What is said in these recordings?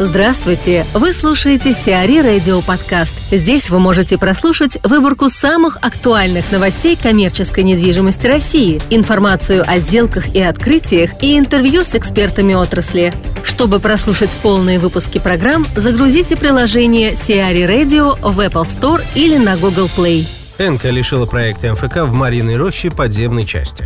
Здравствуйте! Вы слушаете Сиари Радио Подкаст. Здесь вы можете прослушать выборку самых актуальных новостей коммерческой недвижимости России, информацию о сделках и открытиях и интервью с экспертами отрасли. Чтобы прослушать полные выпуски программ, загрузите приложение Сиари Radio в Apple Store или на Google Play. Энка лишила проекта МФК в Мариной роще подземной части.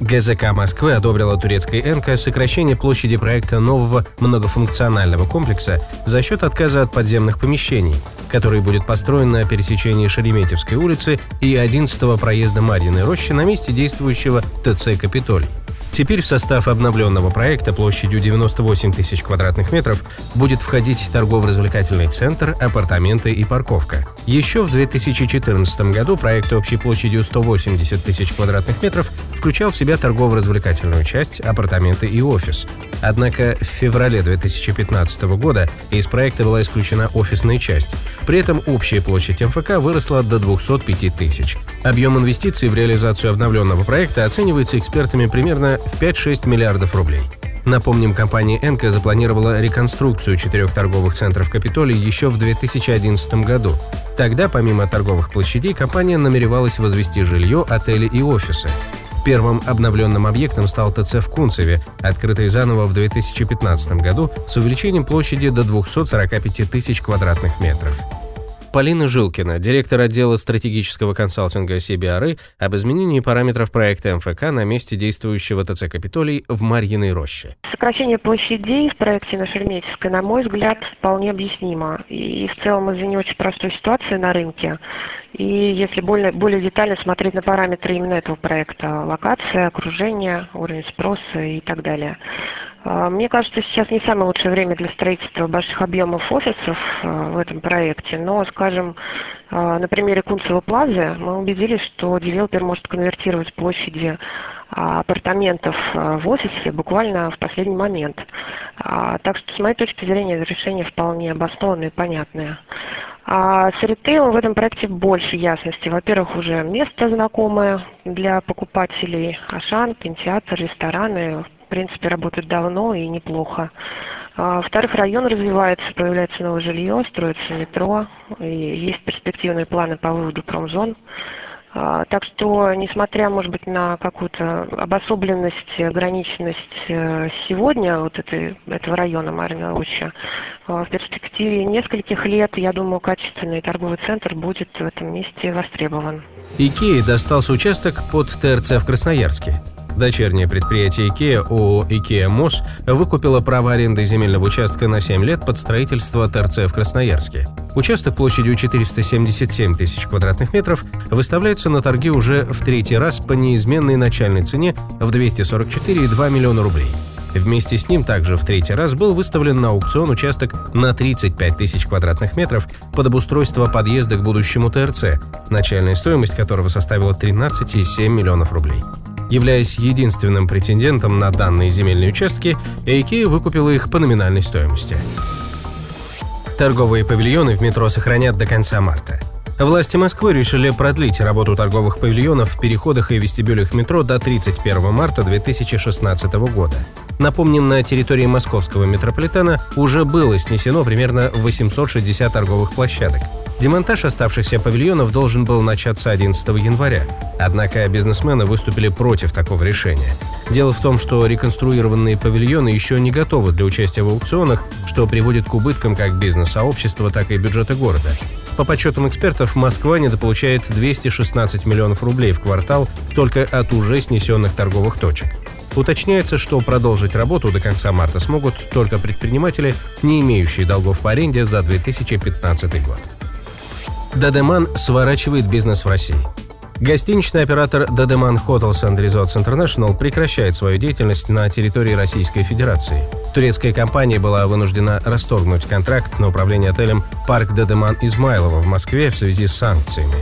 ГЗК Москвы одобрила турецкой НК сокращение площади проекта нового многофункционального комплекса за счет отказа от подземных помещений, который будет построен на пересечении Шереметьевской улицы и 11-го проезда Марьиной рощи на месте действующего ТЦ «Капитолий». Теперь в состав обновленного проекта площадью 98 тысяч квадратных метров будет входить торгово-развлекательный центр, апартаменты и парковка. Еще в 2014 году проект общей площадью 180 тысяч квадратных метров включал в себя торгово-развлекательную часть, апартаменты и офис. Однако в феврале 2015 года из проекта была исключена офисная часть. При этом общая площадь МФК выросла до 205 тысяч. Объем инвестиций в реализацию обновленного проекта оценивается экспертами примерно в 5-6 миллиардов рублей. Напомним, компания «Энка» запланировала реконструкцию четырех торговых центров Капитолий еще в 2011 году. Тогда, помимо торговых площадей, компания намеревалась возвести жилье, отели и офисы. Первым обновленным объектом стал ТЦ в Кунцеве, открытый заново в 2015 году с увеличением площади до 245 тысяч квадратных метров. Полина Жилкина, директор отдела стратегического консалтинга CBRE, об изменении параметров проекта МФК на месте действующего ТЦ «Капитолий» в Марьиной роще. Сокращение площадей в проекте на Шереметьевской, на мой взгляд, вполне объяснимо. И в целом из-за не очень простой ситуации на рынке. И если более, более детально смотреть на параметры именно этого проекта, локация, окружение, уровень спроса и так далее. А, мне кажется, сейчас не самое лучшее время для строительства больших объемов офисов а, в этом проекте, но, скажем, а, на примере Кунцева Плазы мы убедились, что девелопер может конвертировать площади апартаментов в офисе буквально в последний момент. Так что, с моей точки зрения, решение вполне обоснованное и понятное. А с ритейлом в этом проекте больше ясности. Во-первых, уже место знакомое для покупателей, Ашан, кинотеатр, рестораны, принципе, работают давно и неплохо. А, во-вторых, район развивается, появляется новое жилье, строится метро, и есть перспективные планы по выводу промзон. А, так что, несмотря, может быть, на какую-то обособленность, ограниченность э, сегодня вот этой, этого района Марина Роща, в перспективе нескольких лет, я думаю, качественный торговый центр будет в этом месте востребован. Икеи достался участок под ТРЦ в Красноярске. Дочернее предприятие IKEA ООО IKEA МОС выкупило право аренды земельного участка на 7 лет под строительство ТРЦ в Красноярске. Участок площадью 477 тысяч квадратных метров выставляется на торги уже в третий раз по неизменной начальной цене в 244,2 миллиона рублей. Вместе с ним также в третий раз был выставлен на аукцион участок на 35 тысяч квадратных метров под обустройство подъезда к будущему ТРЦ, начальная стоимость которого составила 13,7 миллионов рублей. Являясь единственным претендентом на данные земельные участки, IKEA выкупила их по номинальной стоимости. Торговые павильоны в метро сохранят до конца марта. Власти Москвы решили продлить работу торговых павильонов в переходах и вестибюлях метро до 31 марта 2016 года. Напомним, на территории московского метрополитена уже было снесено примерно 860 торговых площадок. Демонтаж оставшихся павильонов должен был начаться 11 января, однако бизнесмены выступили против такого решения. Дело в том, что реконструированные павильоны еще не готовы для участия в аукционах, что приводит к убыткам как бизнес-сообщества, так и бюджета города. По подсчетам экспертов, Москва недополучает 216 миллионов рублей в квартал только от уже снесенных торговых точек. Уточняется, что продолжить работу до конца марта смогут только предприниматели, не имеющие долгов по аренде за 2015 год. Дадеман сворачивает бизнес в России. Гостиничный оператор Dedeman Hotels and Resorts International прекращает свою деятельность на территории Российской Федерации. Турецкая компания была вынуждена расторгнуть контракт на управление отелем «Парк Дедеман Измайлово» в Москве в связи с санкциями.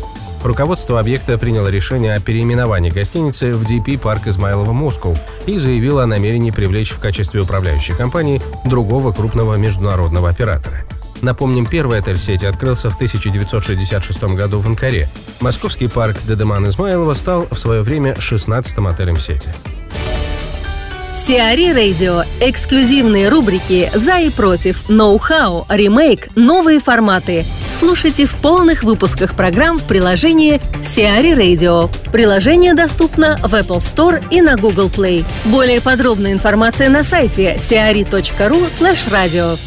Руководство объекта приняло решение о переименовании гостиницы в DP Парк Измайлово Москва и заявило о намерении привлечь в качестве управляющей компании другого крупного международного оператора. Напомним, первый отель сети открылся в 1966 году в Анкаре. Московский парк Дедеман Измайлова стал в свое время 16-м отелем сети. Сиари Радио. Эксклюзивные рубрики «За и против», «Ноу-хау», «Ремейк», «Новые форматы». Слушайте в полных выпусках программ в приложении Сиари Radio. Приложение доступно в Apple Store и на Google Play. Более подробная информация на сайте siari.ru slash radio.